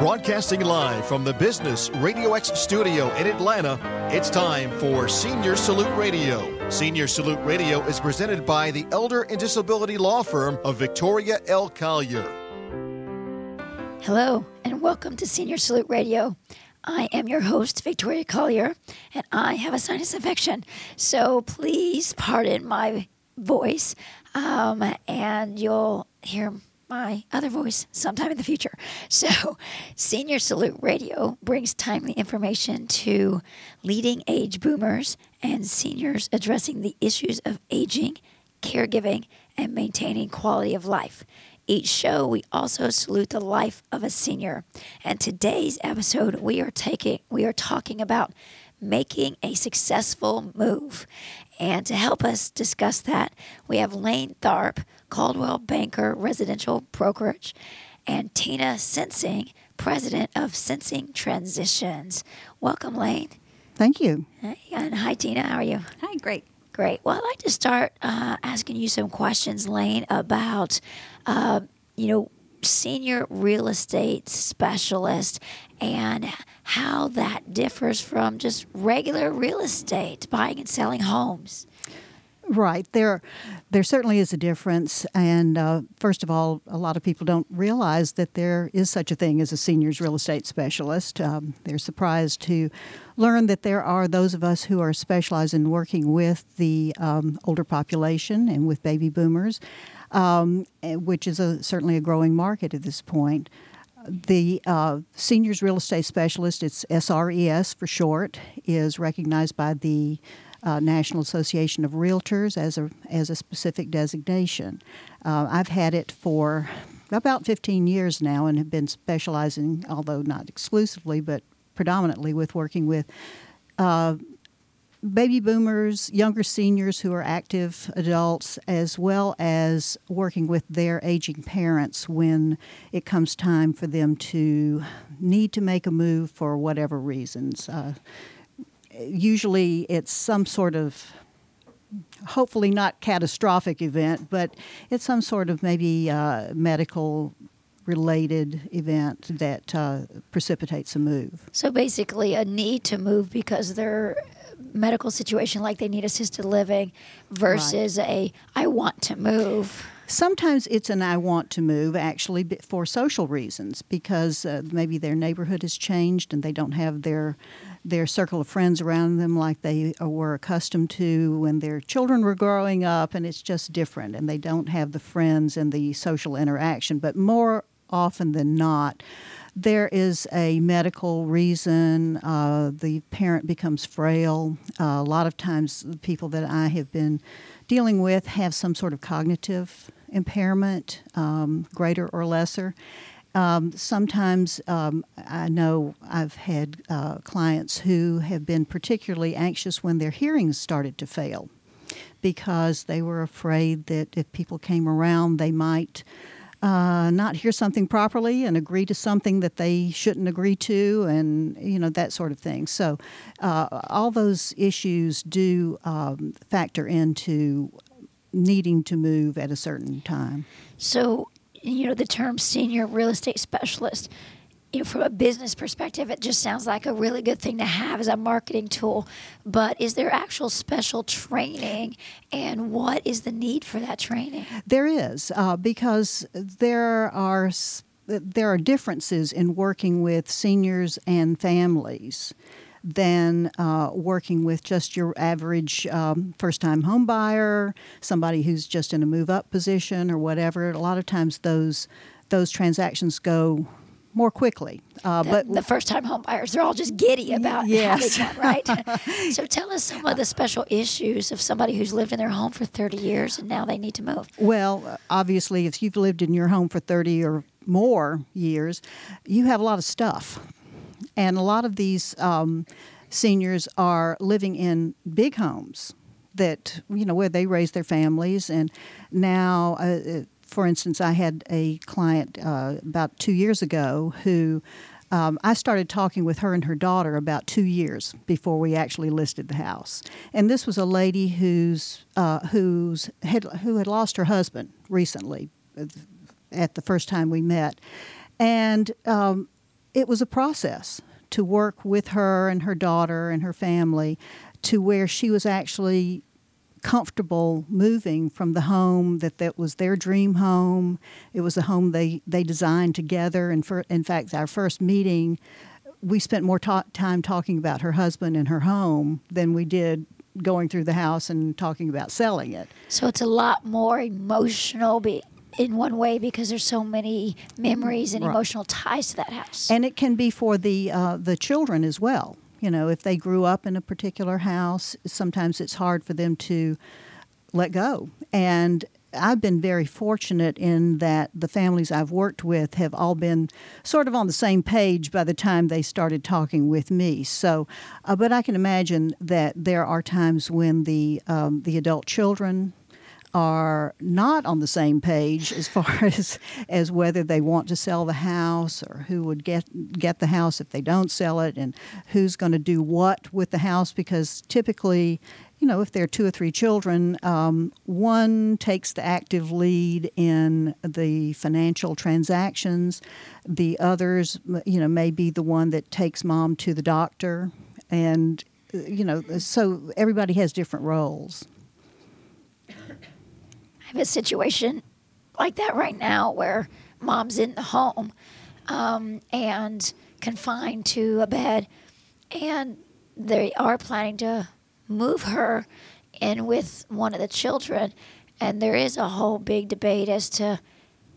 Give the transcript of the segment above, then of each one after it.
Broadcasting live from the Business Radio X studio in Atlanta, it's time for Senior Salute Radio. Senior Salute Radio is presented by the Elder and Disability Law Firm of Victoria L. Collier. Hello, and welcome to Senior Salute Radio. I am your host, Victoria Collier, and I have a sinus infection. So please pardon my voice, um, and you'll hear my other voice sometime in the future. So, Senior Salute Radio brings timely information to leading age boomers and seniors addressing the issues of aging, caregiving, and maintaining quality of life. Each show, we also salute the life of a senior. And today's episode, we are taking, we are talking about making a successful move. And to help us discuss that, we have Lane Tharp, Coldwell Banker Residential Brokerage, and Tina Sensing, President of Sensing Transitions. Welcome, Lane. Thank you. Hey, and hi, Tina. How are you? Hi, great. Great. Well, I'd like to start uh, asking you some questions, Lane, about, uh, you know, senior real estate specialist and how that differs from just regular real estate, buying and selling homes. Right there, there certainly is a difference. And uh, first of all, a lot of people don't realize that there is such a thing as a seniors real estate specialist. Um, they're surprised to learn that there are those of us who are specialized in working with the um, older population and with baby boomers, um, eh, which is a, certainly a growing market at this point. The uh, seniors real estate specialist, it's SRES for short, is recognized by the uh, National Association of Realtors as a as a specific designation. Uh, I've had it for about 15 years now and have been specializing, although not exclusively, but predominantly with working with uh, baby boomers, younger seniors who are active adults, as well as working with their aging parents when it comes time for them to need to make a move for whatever reasons. Uh, usually it's some sort of hopefully not catastrophic event, but it's some sort of maybe uh, medical related event that uh, precipitates a move. So basically, a need to move because their medical situation, like they need assisted living, versus right. a I want to move. Sometimes it's an I want to move actually for social reasons because uh, maybe their neighborhood has changed and they don't have their their circle of friends around them like they were accustomed to when their children were growing up, and it's just different, and they don't have the friends and the social interaction. But more often than not, there is a medical reason. Uh, the parent becomes frail. Uh, a lot of times, the people that I have been dealing with have some sort of cognitive impairment, um, greater or lesser. Um, sometimes um, I know I've had uh, clients who have been particularly anxious when their hearings started to fail because they were afraid that if people came around, they might uh, not hear something properly and agree to something that they shouldn't agree to, and you know that sort of thing. So, uh, all those issues do um, factor into needing to move at a certain time. So, you know, the term senior real estate specialist, you know, from a business perspective, it just sounds like a really good thing to have as a marketing tool. But is there actual special training, and what is the need for that training? There is, uh, because there are there are differences in working with seniors and families than uh, working with just your average um, first time home buyer, somebody who's just in a move up position or whatever. A lot of times those those transactions go more quickly. Uh, the, but the first time home buyers, they're all just giddy about yes. having one, right? so tell us some of the special issues of somebody who's lived in their home for 30 years and now they need to move. Well, obviously, if you've lived in your home for 30 or more years, you have a lot of stuff and a lot of these um, seniors are living in big homes that, you know, where they raise their families. And now, uh, uh, for instance, I had a client uh, about two years ago who um, I started talking with her and her daughter about two years before we actually listed the house. And this was a lady who's uh, who's had who had lost her husband recently, uh, at the first time we met, and um, it was a process to work with her and her daughter and her family to where she was actually comfortable moving from the home that, that was their dream home. It was a home they, they designed together. And for, in fact, our first meeting, we spent more ta- time talking about her husband and her home than we did going through the house and talking about selling it. So it's a lot more emotional be- in one way because there's so many memories and Right. emotional ties to that house. And it can be for the uh, the children as well. You know, if they grew up in a particular house, sometimes it's hard for them to let go. And I've been very fortunate in that the families I've worked with have all been sort of on the same page by the time they started talking with me. So, uh, but I can imagine that there are times when the um, the adult children are not on the same page as far as as whether they want to sell the house or who would get get the house if they don't sell it and who's going to do what with the house because typically you know if there are two or three children um, one takes the active lead in the financial transactions. The others you know may be the one that takes mom to the doctor and uh, you know so everybody has different roles I have a situation like that right now where mom's in the home um, and confined to a bed, and they are planning to move her in with one of the children. And there is a whole big debate as to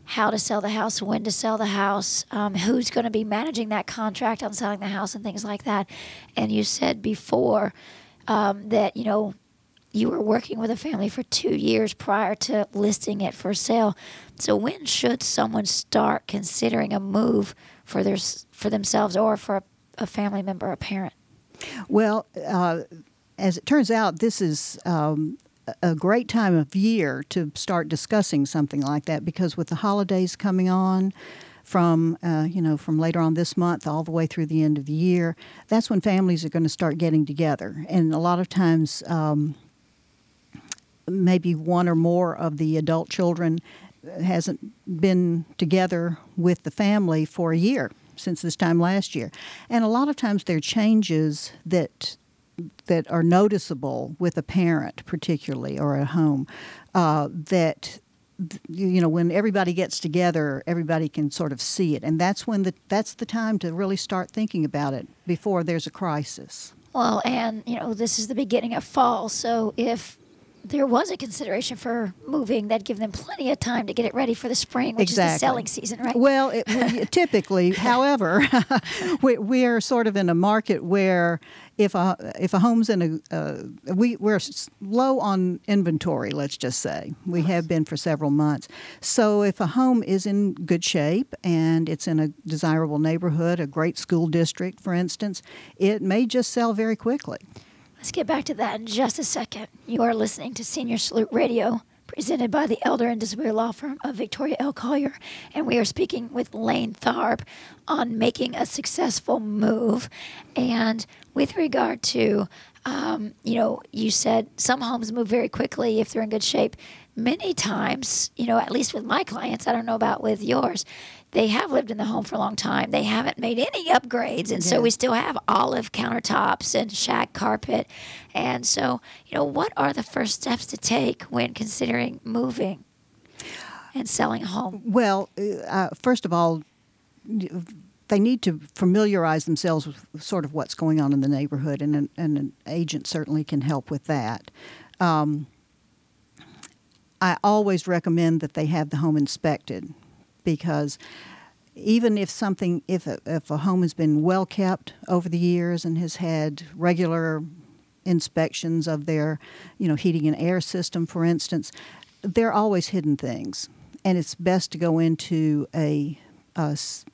how to sell the house, when to sell the house, um, who's going to be managing that contract on selling the house, and things like that. And you said before um, that, you know, you were working with a family for two years prior to listing it for sale. So when should someone start considering a move for their for themselves or for a, a family member, a parent? Well, uh, as it turns out, this is um, a- great time of year to start discussing something like that because with the holidays coming on, from uh, you know from later on this month all the way through the end of the year, that's when families are going to start getting together, and a lot of times. Um, maybe one or more of the adult children hasn't been together with the family for a year since this time last year. And a lot of times there are changes that that are noticeable with a parent particularly or at home uh, that you know when everybody gets together everybody can sort of see it. And that's when the that's the time to really start thinking about it before there's a crisis. Well, and you know this is the beginning of fall, so if there was a consideration for moving, that'd give them plenty of time to get it ready for the spring, which is the selling season, right? Well, it, we- typically, however, we, we are sort of in a market where if a if a home's in a uh, we we're low on inventory. Let's just say we have been for several months. So if a home is in good shape and it's in a desirable neighborhood, a great school district, for instance, it may just sell very quickly. Let's get back to that in just a second. You are listening to Senior Salute Radio, presented by the Elder and Disability Law Firm of Victoria L. Collier, and we are speaking with Lane Tharp on making a successful move. And with regard to, um, you know, you said some homes move very quickly if they're in good shape. Many times, you know, at least with my clients, I don't know about with yours, they have lived in the home for a long time. They haven't made any upgrades, and so we still have olive countertops and shag carpet. And so, you know, what are the first steps to take when considering moving and selling a home? Well, uh, first of all, they need to familiarize themselves with sort of what's going on in the neighborhood, and an, and an agent certainly can help with that. Um, I always recommend that they have the home inspected because even if something, if a, if a home has been well kept over the years and has had regular inspections of their, you know, heating and air system, for instance, there are always hidden things, and it's best to go into a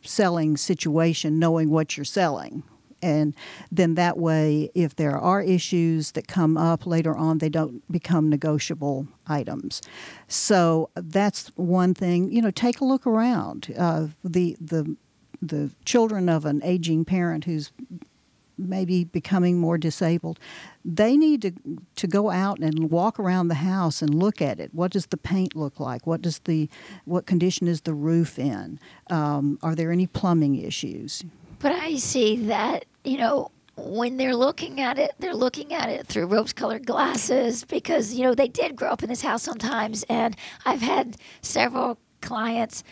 selling situation knowing what you're selling. And then that way, if there are issues that come up later on, they don't become negotiable items. So that's one thing. You know, take a look around. Uh, the the the children of an aging parent who's maybe becoming more disabled, they need to to go out and walk around the house and look at it. What does the paint look like? What does the what condition is the roof in? Um, are there any plumbing issues? But I see that, you know, when they're looking at it, they're looking at it through rose colored glasses because, you know, they did grow up in this house sometimes. And I've had several clients,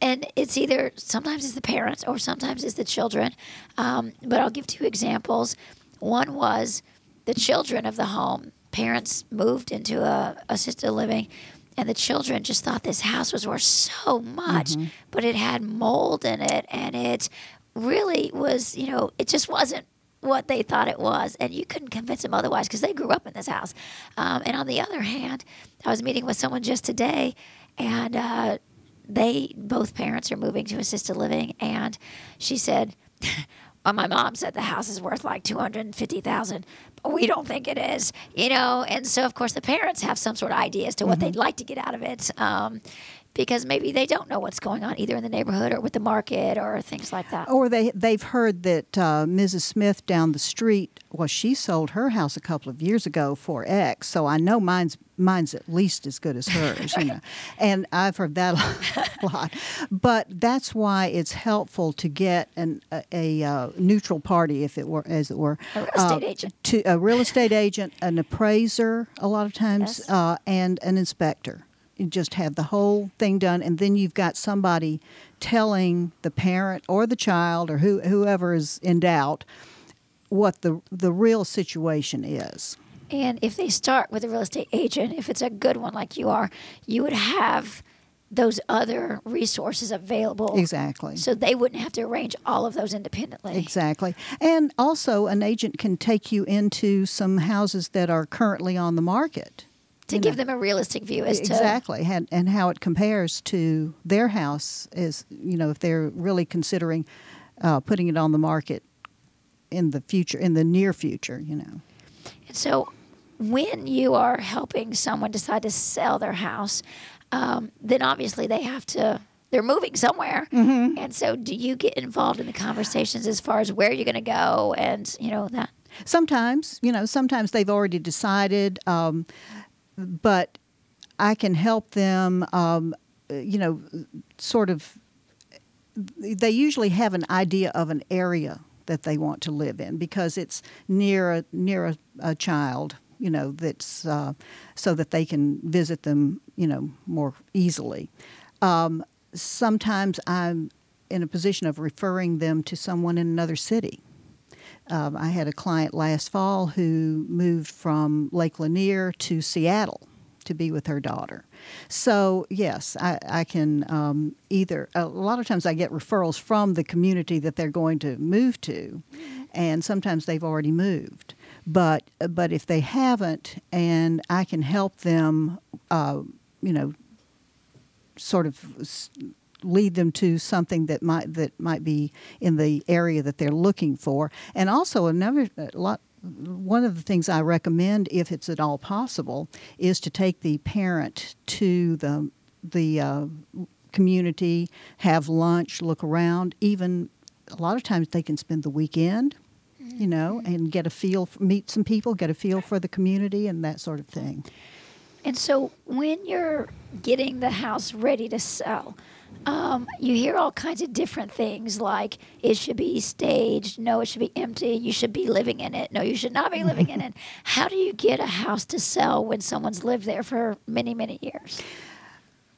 and it's either sometimes it's the parents or sometimes it's the children. Um, but I'll give two examples. One was the children of the home. Parents moved into a assisted living and the children just thought this house was worth so much, mm-hmm. but it had mold in it and it really was, you know, it just wasn't what they thought it was, and you couldn't convince them otherwise because they grew up in this house. Um, and on the other hand, I was meeting with someone just today, and uh, they both parents are moving to assisted living, and she said. well, my mom said the house is worth like 250000 but we don't think it is you know and so of course the parents have some sort of idea as to what mm-hmm. they'd like to get out of it um, because maybe they don't know what's going on either in the neighborhood or with the market or things like that. Or they they've heard that uh, Mrs. Smith down the street, well, she sold her house a couple of years ago for X, so I know mine's mine's at least as good as hers, you know. And I've heard that a lot. But that's why it's helpful to get an, a, a uh, neutral party, if it were, as it were, a real estate uh, agent, to a real estate agent, an appraiser, a lot of times, yes. Uh, and an inspector just have the whole thing done, and then you've got somebody telling the parent or the child or who, whoever is in doubt what the the real situation is. And if they start with a real estate agent, if it's a good one like you are, you would have those other resources available. Exactly. So they wouldn't have to arrange all of those independently. Exactly. And also, an agent can take you into some houses that are currently on the market to give know, them a realistic view as exactly. to exactly and, and how it compares to their house is you know if they're really considering uh, putting it on the market in the future in the near future you know and so when you are helping someone decide to sell their house um, then obviously they have to they're moving somewhere mm-hmm. and so do you get involved in the conversations as far as where you're going to go and you know that sometimes you know sometimes they've already decided um, but I can help them, um, you know, sort of. They usually have an idea of an area that they want to live in because it's near a near a, a child, you know, that's uh, so that they can visit them, you know, more easily. Um, sometimes I'm in a position of referring them to someone in another city um, I had a client last fall who moved from Lake Lanier to Seattle to be with her daughter. So, yes, I, I can um, either, a lot of times I get referrals from the community that they're going to move to, and sometimes they've already moved. But, but if they haven't, and I can help them, uh, you know, sort of lead them to something that might that might be in the area that they're looking for. And also another lot one of the things I recommend, if it's at all possible, is to take the parent to the the uh, community, have lunch, look around. Even a lot of times they can spend the weekend, you know, mm-hmm. and get a feel, meet some people, get a feel for the community, and that sort of thing. And so, when you're getting the house ready to sell, um, you hear all kinds of different things like it should be staged, no, it should be empty, you should be living in it, no, you should not be living in it. How do you get a house to sell when someone's lived there for many, many years?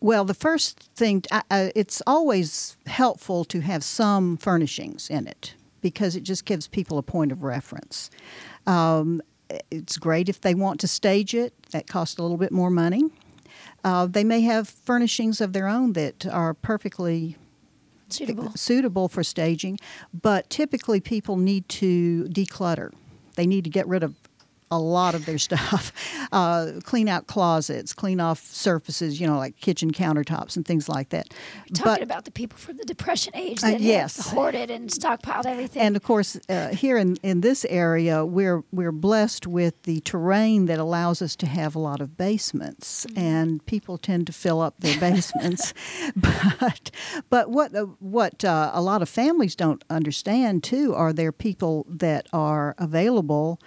Well, the first thing, uh, it's always helpful to have some furnishings in it because it just gives people a point of reference. Um, it's great if they want to stage it, that costs a little bit more money. Uh, they may have furnishings of their own that are perfectly suitable. suitable for staging, but typically people need to declutter. They need to get rid of a lot of their stuff. Uh, clean out closets, clean off surfaces, you know, like kitchen countertops and things like that. We're talking but, about the people from the Depression age uh, that uh, yes. hoarded and stockpiled everything. And of course, uh, here in, in this area, we're we're blessed with the terrain that allows us to have a lot of basements, mm-hmm. and people tend to fill up their basements. but but what uh, what uh, a lot of families don't understand too are there people that are available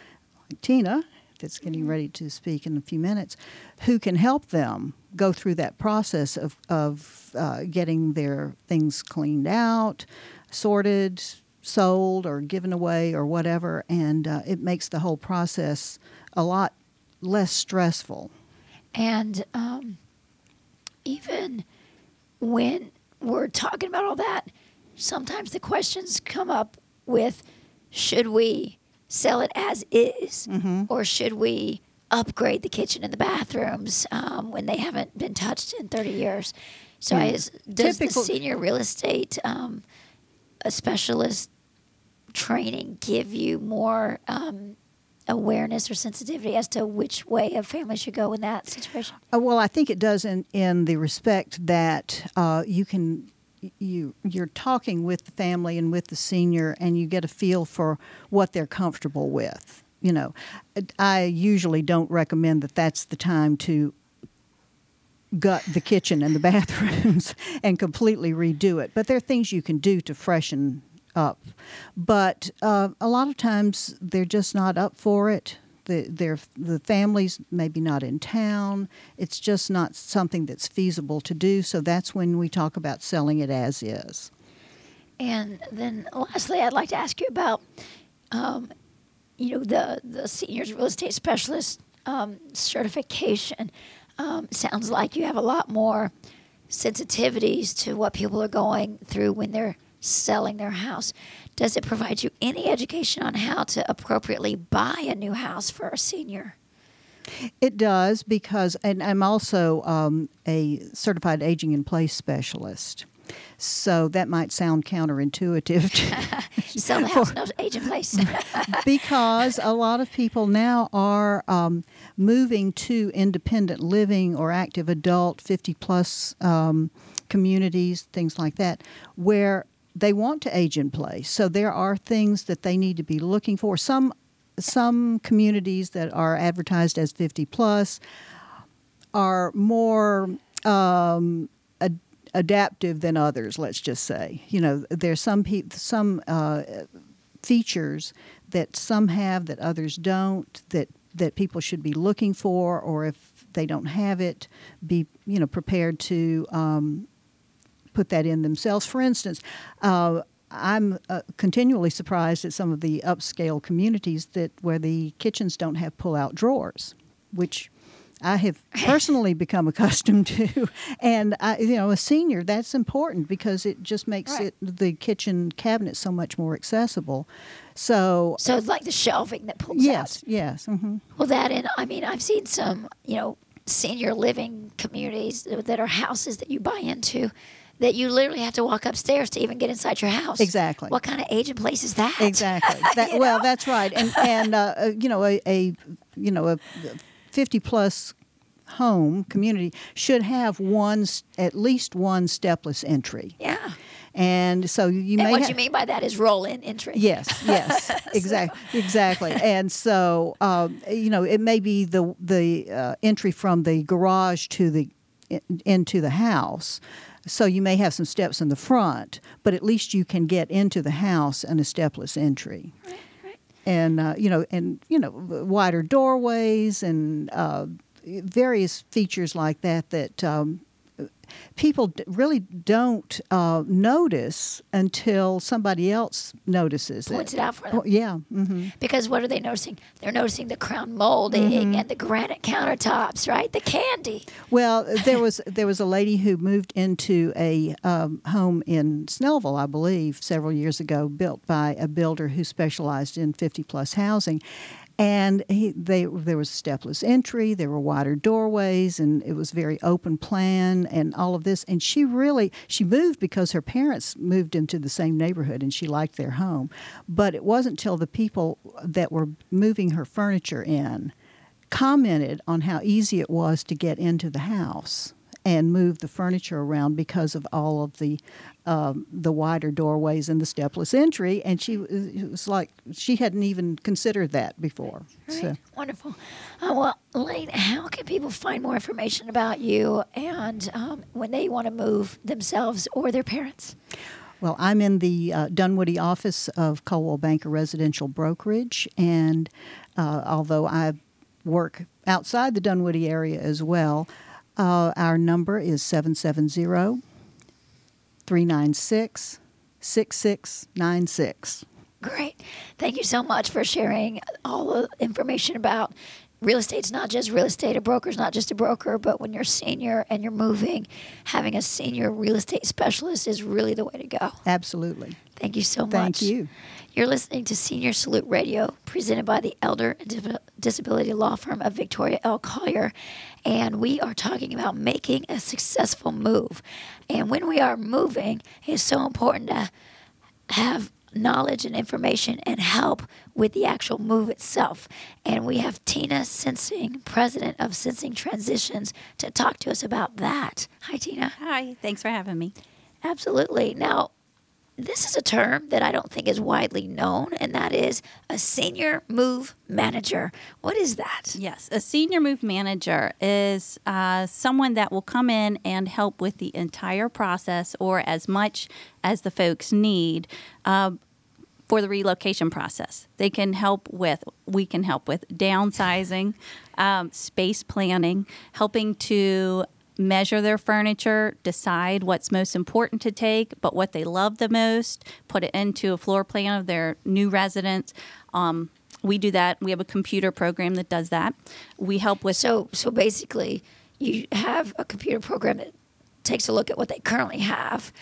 Tina, that's getting mm-hmm. ready to speak in a few minutes, who can help them go through that process of, of uh, getting their things cleaned out, sorted, sold or given away or whatever, and uh, it makes the whole process a lot less stressful. And um, even when we're talking about all that, sometimes the questions come up with should we sell it as is, or should we upgrade the kitchen and the bathrooms um, when they haven't been touched in 30 years? So, Yeah. is, does Typical- the senior real estate um, a specialist training give you more um, awareness or sensitivity as to which way a family should go in that situation? Uh, well, I think it does in, in the respect that uh, you can you you're talking with the family and with the senior, and you get a feel for what they're comfortable with. You know, I usually don't recommend that that's the time to gut the kitchen and the bathrooms and completely redo it. But there are things you can do to freshen up. But uh, a lot of times they're just not up for it. The, they're, the family's maybe not in town. It's just not something that's feasible to do. So that's when we talk about selling it as is. And then lastly, I'd like to ask you about, um, you know, the the seniors real estate specialist um, certification. Um, sounds like you have a lot more sensitivities to what people are going through when they're selling their house. Does it provide you any education on how to appropriately buy a new house for a senior? It does because, and I'm also um, a certified aging in place specialist. So that might sound counterintuitive to, Sell the house, no age in place. because a lot of people now are um, moving to independent living or active adult 50 plus um, communities, things like that, where they want to age in place. So there are things that they need to be looking for. Some some communities that are advertised as 50 plus are more um, ad- adaptive than others. Let's just say, you know, there's some pe- some uh, features that some have that others don't that that people should be looking for, or if they don't have it, be you know prepared to um, put that in themselves. For instance. Uh, I'm uh, continually surprised at some of the upscale communities that where the kitchens don't have pull-out drawers, which I have personally become accustomed to. And I, you know, a senior that's important because it just makes Right. it the kitchen cabinet so much more accessible. So so it's like the shelving that pulls out. yes, yes, hmm Well, that and I mean, I've seen some, you know, senior living communities that are houses that you buy into that you literally have to walk upstairs to even get inside your house. Exactly. What kind of age and place is that? exactly. That, well, know? that's right. And and uh, uh, you know a, a you know a fifty plus home community should have one at least one stepless entry. Yeah. And so you and may what ha- you mean by that is roll in entry. Yes, yes, exactly, exactly. And so, um, you know, it may be the the uh, entry from the garage to the in, into the house. So you may have some steps in the front, but at least you can get into the house and a stepless entry. And uh, you know, and you know, wider doorways and uh, various features like that that um, people really don't uh, notice until somebody else notices Points it. it out for them. Oh, yeah. hmm Because what are they noticing? They're noticing the crown molding Mm-hmm. and the granite countertops, right? The candy. Well, there was there was a lady who moved into a um, home in Snellville, I believe, several years ago, built by a builder who specialized in 50 plus housing. And he, they, there was stepless entry, there were wider doorways, and it was very open plan and all of this. And she really, she moved because her parents moved into the same neighborhood and she liked their home. But it wasn't till the people that were moving her furniture in commented on how easy it was to get into the house and move the furniture around because of all of the um, the wider doorways and the stepless entry. And she was- like she hadn't even considered that before. Right. So. Wonderful. Uh, well, Lane, how can people find more information about you and um, when they want to move themselves or their parents? Well, I'm in the uh, Dunwoody office of Coldwell Banker Residential Brokerage, and uh, although I work outside the Dunwoody area as well, uh, our number is 770 396 6696. Great. Thank you so much for sharing all the information about real estate's not just real estate. A broker's not just a broker, but when you're senior and you're moving, having a senior real estate specialist is really the way to go. Absolutely. Thank you so much. Thank you. You're listening to Senior Salute Radio, presented by the Elder and Disability Law Firm of Victoria L. Collier. And we are talking about making a successful move. And when we are moving, it's so important to have knowledge and information and help with the actual move itself. And we have Tina Sensing, president of Sensing Transitions, to talk to us about that. Hi, Tina. Hi, thanks for having me. Absolutely. Now, this is a term that I don't think is widely known, and that is a senior move manager. What is that? Yes, a senior move manager is uh, someone that will come in and help with the entire process or as much as the folks need. Uh, for the relocation process, they can help with. We can help with downsizing, um, space planning, helping to measure their furniture, decide what's most important to take, but what they love the most, put it into a floor plan of their new residence. Um, we do that. We have a computer program that does that. We help with So, so basically, you have a computer program that takes a look at what they currently have,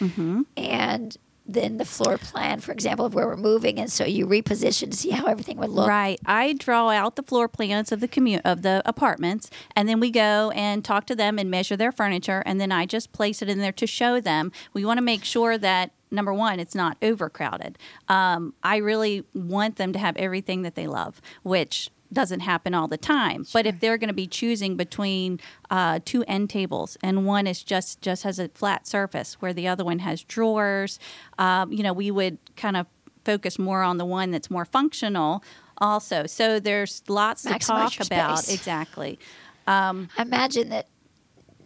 and then the floor plan, for example, of where we're moving, and so you reposition to see how everything would look. Right. I draw out the floor plans of the commu- of the apartments, and then we go and talk to them and measure their furniture, and then I just place it in there to show them. We want to make sure that number one, it's not overcrowded. Um, I really want them to have everything that they love, which doesn't happen all the time. But if they're going to be choosing between uh, two end tables and one is just just has a flat surface where the other one has drawers, um, you know, we would kind of focus more on the one that's more functional also. So there's lots to talk about. space. Exactly. I imagine that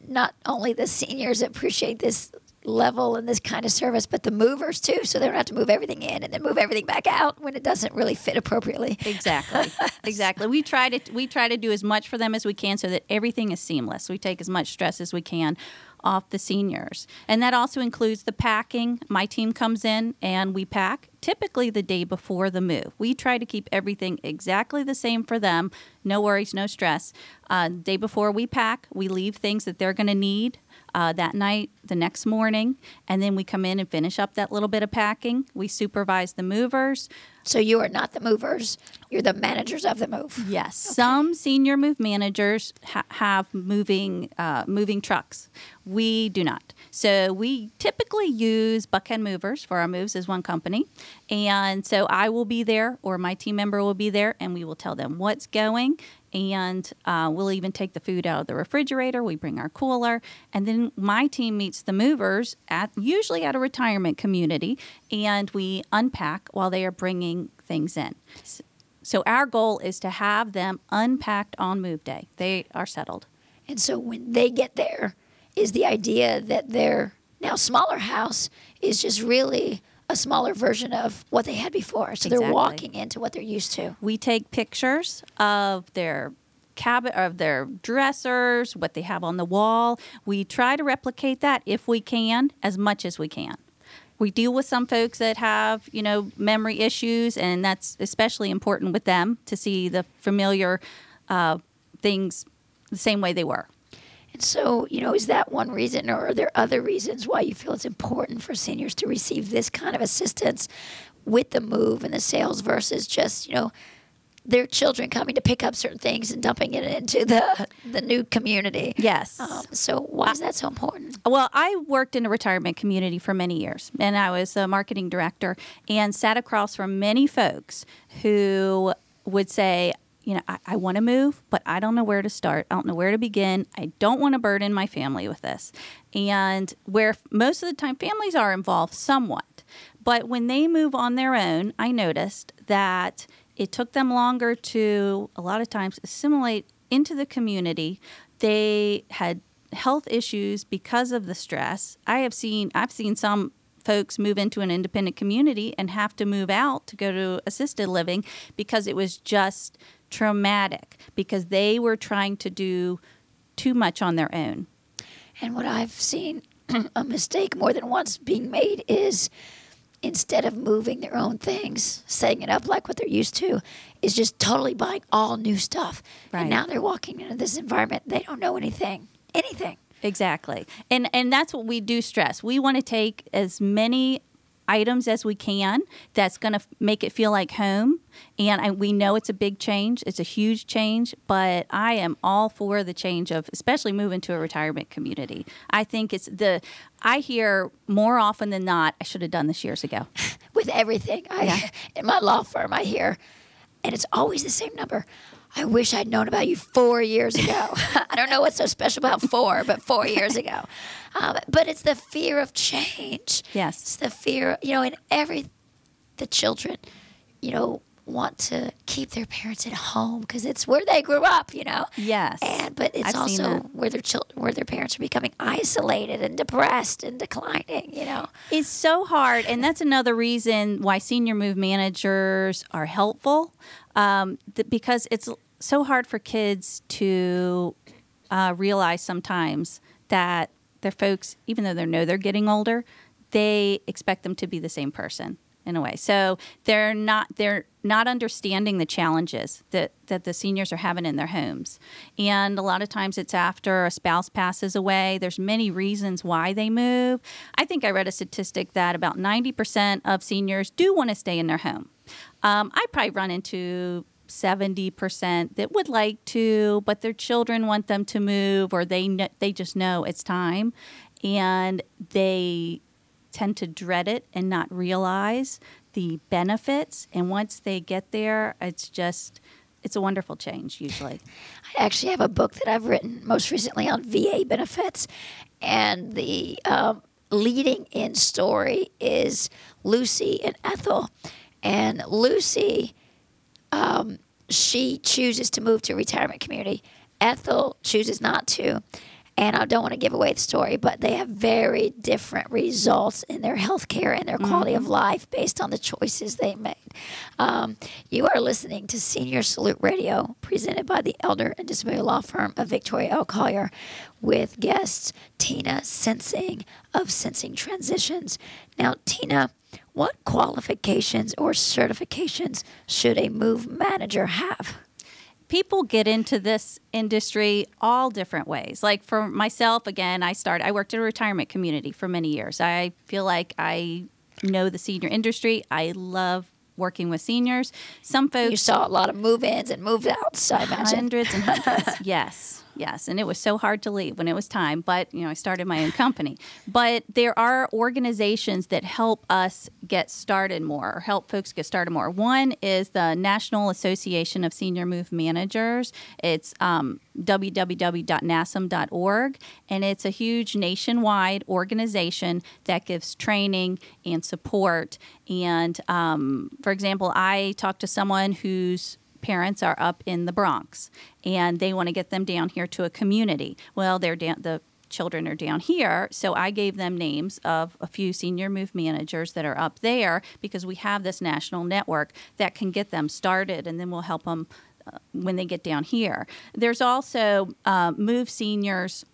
not only the seniors appreciate this level and this kind of service, but the movers too, so they don't have to move everything in and then move everything back out when it doesn't really fit appropriately. Exactly. exactly. We try to we try to do as much for them as we can so that everything is seamless. We take as much stress as we can off the seniors. And that also includes the packing. My team comes in and we pack typically the day before the move. We try to keep everything exactly the same for them. No worries, no stress. Uh, day before we pack, we leave things that they're going to need uh, that night, the next morning, and then we come in and finish up that little bit of packing. We supervise the movers. So you are not the movers; you're the managers of the move. Yes, some senior move managers ha- have moving uh, moving trucks. We do not. So we typically use Buckhead Movers for our moves as one company, and so I will be there, or my team member will be there, and we will tell them what's going. And uh, we'll even take the food out of the refrigerator. We bring our cooler, and then my team meets the movers at usually at a retirement community, and we unpack while they are bringing things in. So our goal is to have them unpacked on move day. They are settled. And so when they get there, is the idea that their now smaller house is just really a smaller version of what they had before. So they're walking into what they're used to. We take pictures of their cabin of their dressers, what they have on the wall. We try to replicate that if we can, as much as we can. We deal with some folks that have, you know, memory issues, and that's especially important with them to see the familiar uh, things the same way they were. And so, you know, is that one reason, or are there other reasons why you feel it's important for seniors to receive this kind of assistance with the move and the sales versus just, you know, their children coming to pick up certain things and dumping it into the the new community? Yes. Um, so why is that so important? Well, I worked in a retirement community for many years, and I was a marketing director and sat across from many folks who would say, you know, I, I want to move, but I don't know where to start. I don't know where to begin. I don't want to burden my family with this. And where most of the time families are involved somewhat. But when they move on their own, I noticed that it took them longer to, a lot of times, assimilate into the community. They had health issues because of the stress. I have seen, I've seen some folks move into an independent community and have to move out to go to assisted living because it was just traumatic because they were trying to do too much on their own. And what I've seen a mistake more than once being made is instead of moving their own things, setting it up like what they're used to, is just totally buying all new stuff. Right. And now they're walking into this environment. They don't know anything. Anything. Exactly. And and that's what we do stress. We want to take as many items as we can that's going to f- make it feel like home and I, we know it's a big change it's a huge change but i am all for the change of especially moving to a retirement community i think it's the i hear more often than not i should have done this years ago with everything. I, Yeah. In my law firm, I hear, and it's always the same number. I wish I'd known about you four years ago. I don't know what's so special about four, but four years ago. Um, but it's the fear of change. Yes. It's the fear, you know, in every, the children, you know, want to keep their parents at home because it's where they grew up, you know. Yes. And but it's I've also where their children, where their parents are becoming isolated and depressed and declining, you know. It's so hard, and that's another reason why senior move managers are helpful, um, th- because it's so hard for kids to uh, realize sometimes that their folks, even though they know they're getting older, they expect them to be the same person in a way. So they're not they're not understanding the challenges that that the seniors are having in their homes. And a lot of times it's after a spouse passes away. There's many reasons why they move. I think I read a statistic that about 90% of seniors do want to stay in their home. Um, I probably run into 70% that would like to, but their children want them to move or they kn- they just know it's time. And they tend to dread it and not realize the benefits. And once they get there it's just it's a wonderful change usually. I actually have a book that I've written most recently on VA benefits, and the um, leading in story is Lucy and Ethel, and Lucy, um, she chooses to move to a retirement community. Ethel chooses not to. And I don't want to give away the story, but they have very different results in their health care and their quality of life based on the choices they made. Um, you are listening to Senior Salute Radio, presented by the Elder and Disability Law Firm of Victoria L. Collier, with guests Tina Sensing of Sensing Transitions. Now, Tina, what qualifications or certifications should a move manager have? people get into this industry all different ways. Like for myself, again, I started, I worked in a retirement community for many years. I feel like I know the senior industry. I love working with seniors. Some folks You saw a lot of move ins and move outs, I imagine. hundreds and hundreds. yes, yes, and it was so hard to leave when it was time. But you know, I started my own company. But there are organizations that help us get started more, or help folks get started more. One is the National Association of Senior Move Managers. It's um, www.nasm.org, and it's a huge nationwide organization that gives training and support. And um, for example, I talked to someone whose parents are up in the Bronx and they want to get them down here to a community. Well, they're down the children are down here, so I gave them names of a few senior move managers that are up there because we have this national network that can get them started and then we'll help them uh, when they get down here. There's also uh, Move Seniors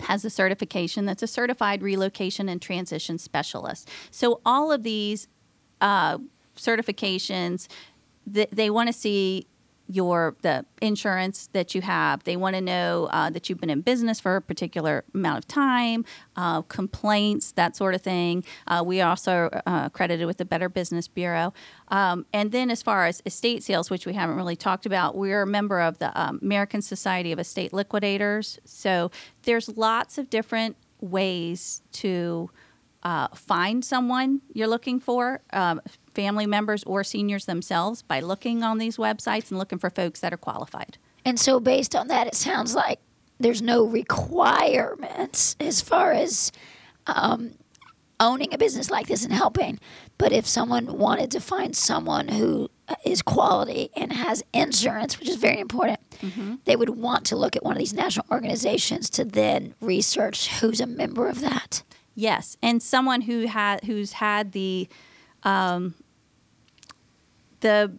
has a certification that's a certified relocation and transition specialist. So all of these uh, certifications, th- they want to see your the insurance that you have. They want to know uh, that you've been in business for a particular amount of time, uh, complaints, that sort of thing. Uh, we also uh, accredited with the Better Business Bureau. Um, and then, as far as estate sales, which we haven't really talked about, we're a member of the um, American Society of Estate Liquidators. So there's lots of different ways to uh, find someone you're looking for, um, family members or seniors themselves, by looking on these websites and looking for folks that are qualified. And so, based on that, it sounds like there's no requirements as far as um, owning a business like this and helping. But if someone wanted to find someone who is quality and has insurance, which is very important, they would want to look at one of these national organizations to then research who's a member of that. Yes, and someone who had who's had the um, the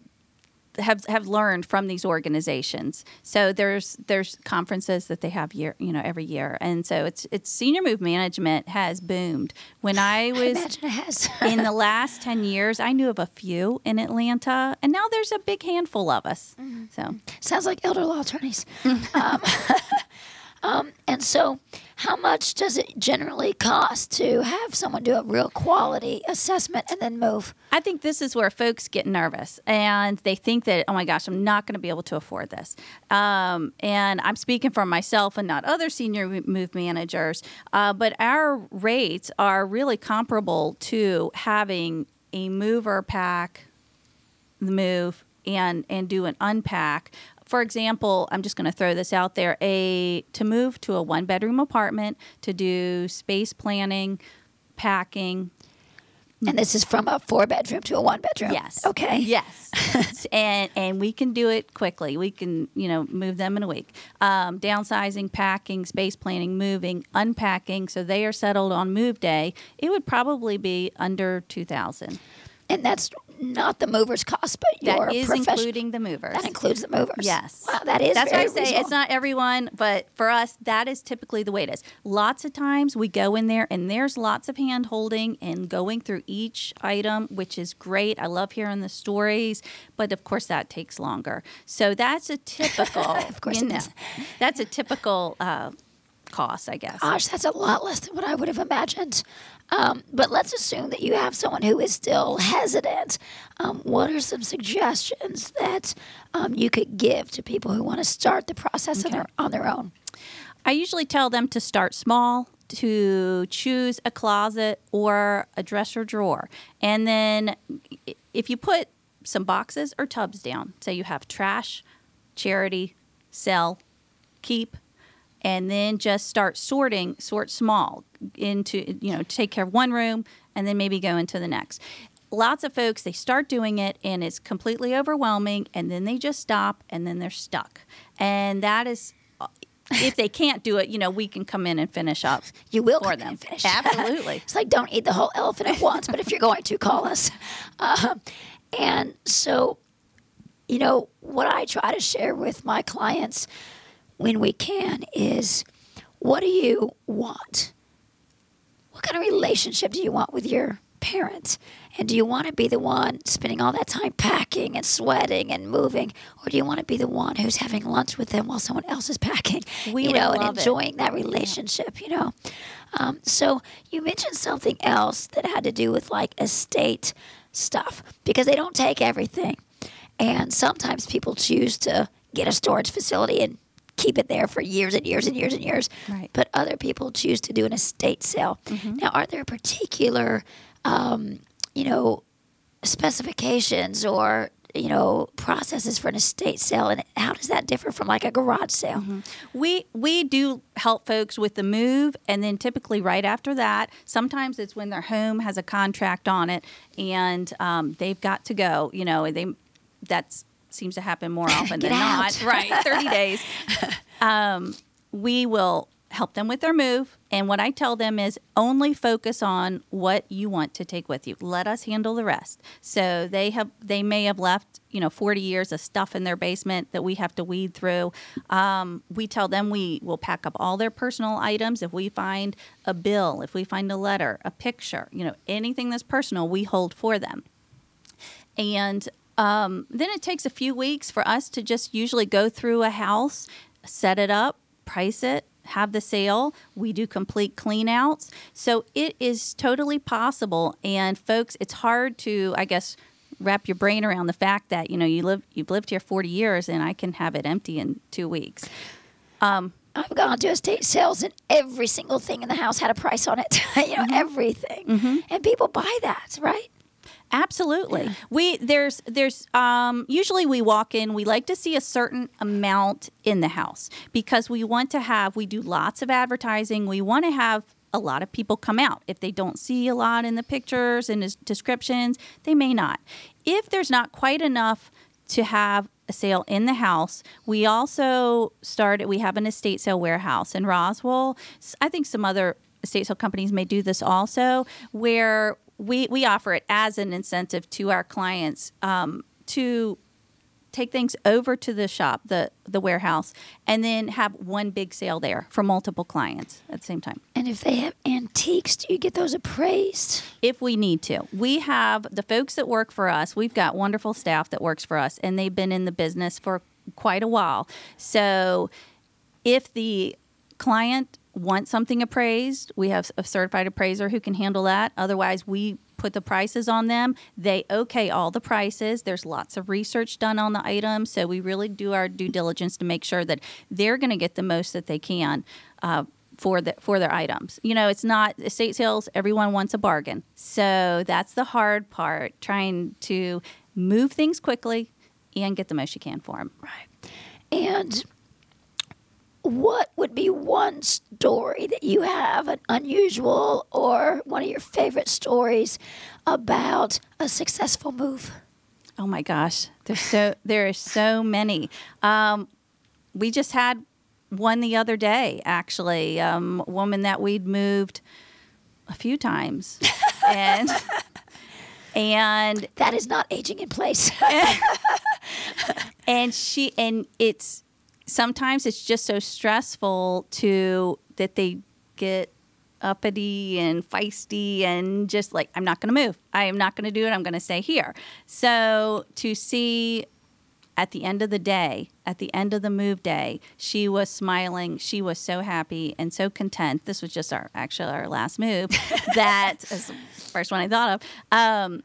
have have learned from these organizations. So there's there's conferences that they have year you know every year, and so it's it's senior move management has boomed. When I I was has. in the last 10 years, I knew of a few in Atlanta, and now there's a big handful of us. So, Sounds like elder law attorneys. um, um, and so, how much does it generally cost to have someone do a real quality assessment and then move? I think this is where folks get nervous and they think that, oh my gosh, I'm not going to be able to afford this. Um, and I'm speaking for myself and not other senior move managers, uh, but our rates are really comparable to having a mover pack the move and and do an unpack. For example, I'm just going to throw this out there: a to move to a one bedroom apartment to do space planning, packing. And this is from a four bedroom to a one bedroom. Yes. Okay. Yes. and and we can do it quickly. We can you know move them in a week. Um, downsizing, packing, space planning, moving, unpacking, so they are settled on move day. It would probably be under two thousand. And that's not the mover's cost, but your That is profession- including the movers. That includes the movers. Yes. Wow, that is That's why I say it's not everyone, but for us, that is typically the way it is. Lots of times we go in there and there's lots of hand holding and going through each item, which is great. I love hearing the stories, but of course that takes longer. So that's a typical. Of course you know. That's a typical uh, cost, I guess. Gosh, that's a lot less than what I would have imagined. Um, but let's assume that you have someone who is still hesitant. Um, what are some suggestions that um, you could give to people who want to start the process on, their, on their own? I usually tell them to start small, to choose a closet or a dresser drawer. And then if you put some boxes or tubs down, say you have trash, charity, sell, keep, and then just start sorting, sort small into, you know, take care of one room and then maybe go into the next. Lots of folks, they start doing it and it's completely overwhelming and then they just stop and then they're stuck. And that is, if they can't do it, you know, we can come in and finish up You will for them. Absolutely. It's like don't eat the whole elephant at once, but if you're going to, call us. Um, and so, you know, what I try to share with my clients when we can is what do you want? What kind of relationship do you want with your parents? And do you want to be the one spending all that time packing and sweating and moving? Or do you want to be the one who's having lunch with them while someone else is packing? We you know, and love it. enjoying that relationship, you know? Um, so you mentioned something else that had to do with like estate stuff because they don't take everything. And sometimes people choose to get a storage facility and keep it there for years and years and years and years. Right. But other people choose to do an estate sale. Now, are there particular, um, you know, specifications or you know processes for an estate sale, and how does that differ from like a garage sale? We we do help folks with the move, and then typically right after that, sometimes it's when their home has a contract on it, and um, they've got to go. You know, they that seems to happen more often than out. not. Right, thirty days. Um, we will help them with their move, and what I tell them is only focus on what you want to take with you. Let us handle the rest. So they have they may have left you know 40 years of stuff in their basement that we have to weed through. Um, we tell them we will pack up all their personal items. If we find a bill, if we find a letter, a picture, you know anything that's personal, we hold for them. And um, then it takes a few weeks for us to just usually go through a house, set it up, price it, have the sale. We do complete cleanouts. So it is totally possible. And folks, it's hard to, I guess, wrap your brain around the fact that, you know, you live you've lived here 40 years and I can have it empty in two weeks. Um, I've gone to estate sales and every single thing in the house had a price on it. you know, mm-hmm. everything. Mm-hmm. And people buy that, right? Absolutely. We there's there's um usually we walk in, we like to see a certain amount in the house because we want to have we do lots of advertising. We want to have a lot of people come out. If they don't see a lot in the pictures and des- descriptions, they may not. If there's not quite enough to have a sale in the house, we also started we have an estate sale warehouse in Roswell. I think some other estate sale companies may do this also where we, we offer it as an incentive to our clients um, to take things over to the shop, the the warehouse, and then have one big sale there for multiple clients at the same time. And if they have antiques, do you get those appraised? If we need to, we have the folks that work for us. We've got wonderful staff that works for us, and they've been in the business for quite a while. So, if the client wants something appraised, we have a certified appraiser who can handle that. Otherwise, we put the prices on them. They okay all the prices. There's lots of research done on the items, so we really do our due diligence to make sure that they're going to get the most that they can. Uh, for the for their items. You know, it's not estate sales, everyone wants a bargain. So that's the hard part, trying to move things quickly and get the most you can for them. Right. And what would be one story that you have, an unusual or one of your favorite stories about a successful move? Oh my gosh, there's so there are so many. Um, we just had one the other day, actually, um, a woman that we'd moved a few times, and and That is not aging in place. and she and it's sometimes it's just so stressful to that they get uppity and feisty and just like I'm not going to move. I am not going to do it. I'm going to stay here. So to see at the end of the day, at the end of the move day, she was smiling. She was so happy and so content. This was just our actually our last move. that is the first one I thought of. Um,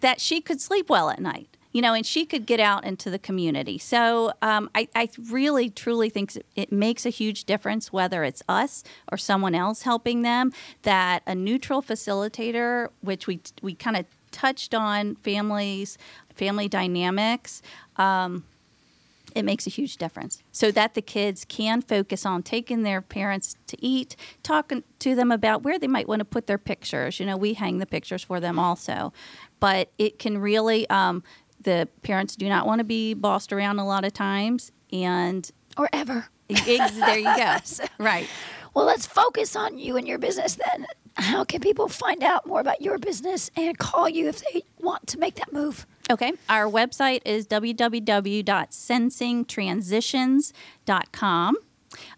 that she could sleep well at night. You know, and she could get out into the community. So um, I, I really, truly think it makes a huge difference whether it's us or someone else helping them. That a neutral facilitator, which we we kind of touched on families, family dynamics. Um, it makes a huge difference so that the kids can focus on taking their parents to eat talking to them about where they might want to put their pictures you know we hang the pictures for them also but it can really um, the parents do not want to be bossed around a lot of times and or ever. there you go right Well, let's focus on you and your business then. How can people find out more about your business and call you if they want to make that move? Okay. Our website is www.sensingtransitions.com.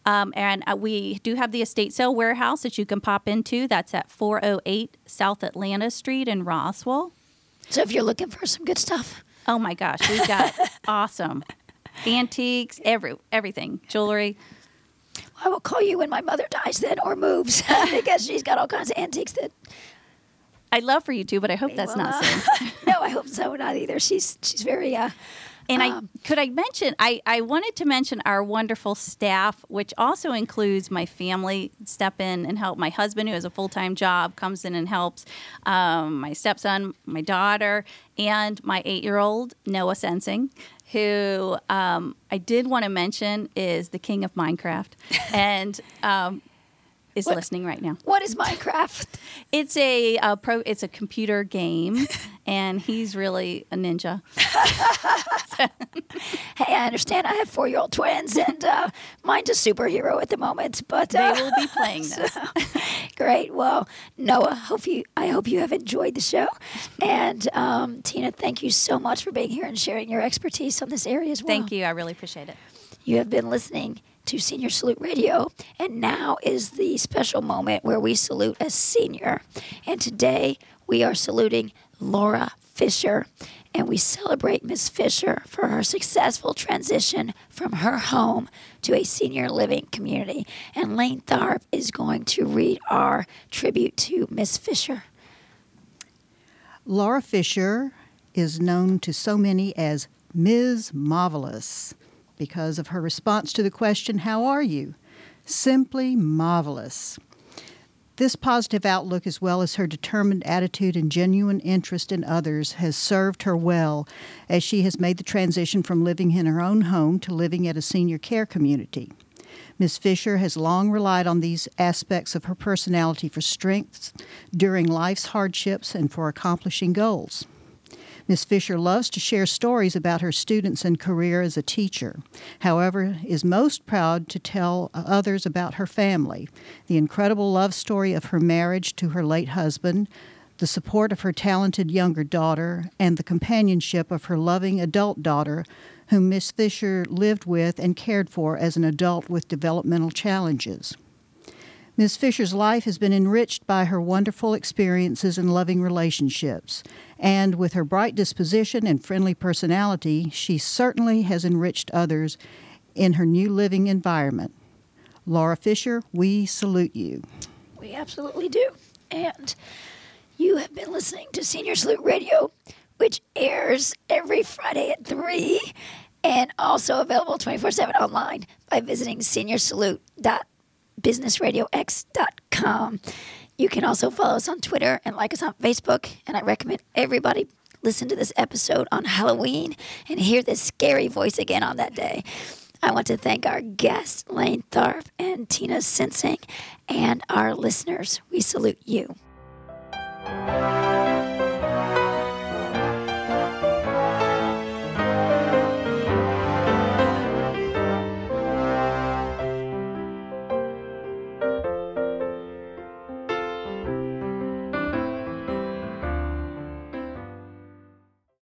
Um, and uh, we do have the estate sale warehouse that you can pop into. That's at 408 South Atlanta Street in Roswell. So if you're looking for some good stuff, Oh my gosh, we've got awesome antiques, every everything, jewelry. I will call you when my mother dies then or moves because she's got all kinds of antiques that I'd love for you to, but I hope that's not soon. no, I hope so not either. She's she's very uh And Um, I could I mention I, I wanted to mention our wonderful staff, which also includes my family step in and help. My husband, who has a full time job, comes in and helps. Um, my stepson, my daughter, and my eight year old Noah Sensing, who um, I did want to mention is the king of Minecraft, and um, is What- listening right now. what is Minecraft? It's a, uh pro. It's a computer game, and he's really a ninja. Hey, I understand I have four year old twins and uh, mine's a superhero at the moment, but They uh, will be playing this. Great. Well, Noah, hope you. I hope you have enjoyed the show, and um, Tina, thank you so much for being here and sharing your expertise on this area as well. Thank you. I really appreciate it. You have been listening to Senior Salute Radio, and now is the special moment where we salute a senior. And today we are saluting Laura Fisher, and we celebrate Miss Fisher for her successful transition from her home to a senior living community. And Lane Tharp is going to read our tribute to Miss Fisher. Laura Fisher is known to so many as Ms. Marvelous because of her response to the question, How are you? Simply marvelous. This positive outlook, as well as her determined attitude and genuine interest in others, has served her well as she has made the transition from living in her own home to living at a senior care community. Ms. Fisher has long relied on these aspects of her personality for strengths during life's hardships and for accomplishing goals. Ms. Fisher loves to share stories about her students and career as a teacher. However, is most proud to tell others about her family, the incredible love story of her marriage to her late husband, the support of her talented younger daughter, and the companionship of her loving adult daughter, whom Miss Fisher lived with and cared for as an adult with developmental challenges. Ms. Fisher's life has been enriched by her wonderful experiences and loving relationships, and with her bright disposition and friendly personality, she certainly has enriched others in her new living environment. Laura Fisher, we salute you. We absolutely do. And you have been listening to Senior Salute Radio, which airs every Friday at 3 and also available 24 7 online by visiting seniorsalute.businessradiox.com. You can also follow us on Twitter and like us on Facebook. And I recommend everybody listen to this episode on Halloween and hear this scary voice again on that day. I want to thank our guests, Lane Tharp and Tina Sensing, and our listeners. We salute you.